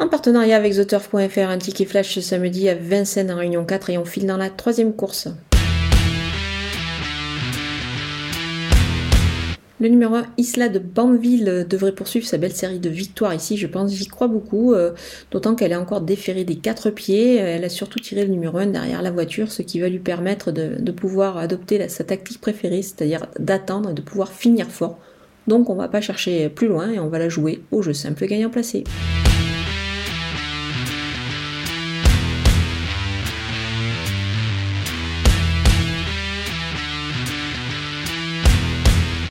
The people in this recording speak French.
En partenariat avec TheTurf.fr, un ticket flash ce samedi à Vincennes en Réunion 4 et on file dans la troisième course. Le numéro 1, Isla de Banville, devrait poursuivre sa belle série de victoires ici, je pense, j'y crois beaucoup, euh, d'autant qu'elle est encore déférée des quatre pieds, elle a surtout tiré le numéro 1 derrière la voiture, ce qui va lui permettre de, pouvoir adopter sa tactique préférée, c'est-à-dire d'attendre et de pouvoir finir fort. Donc on va pas chercher plus loin et on va la jouer au jeu simple gagnant placé.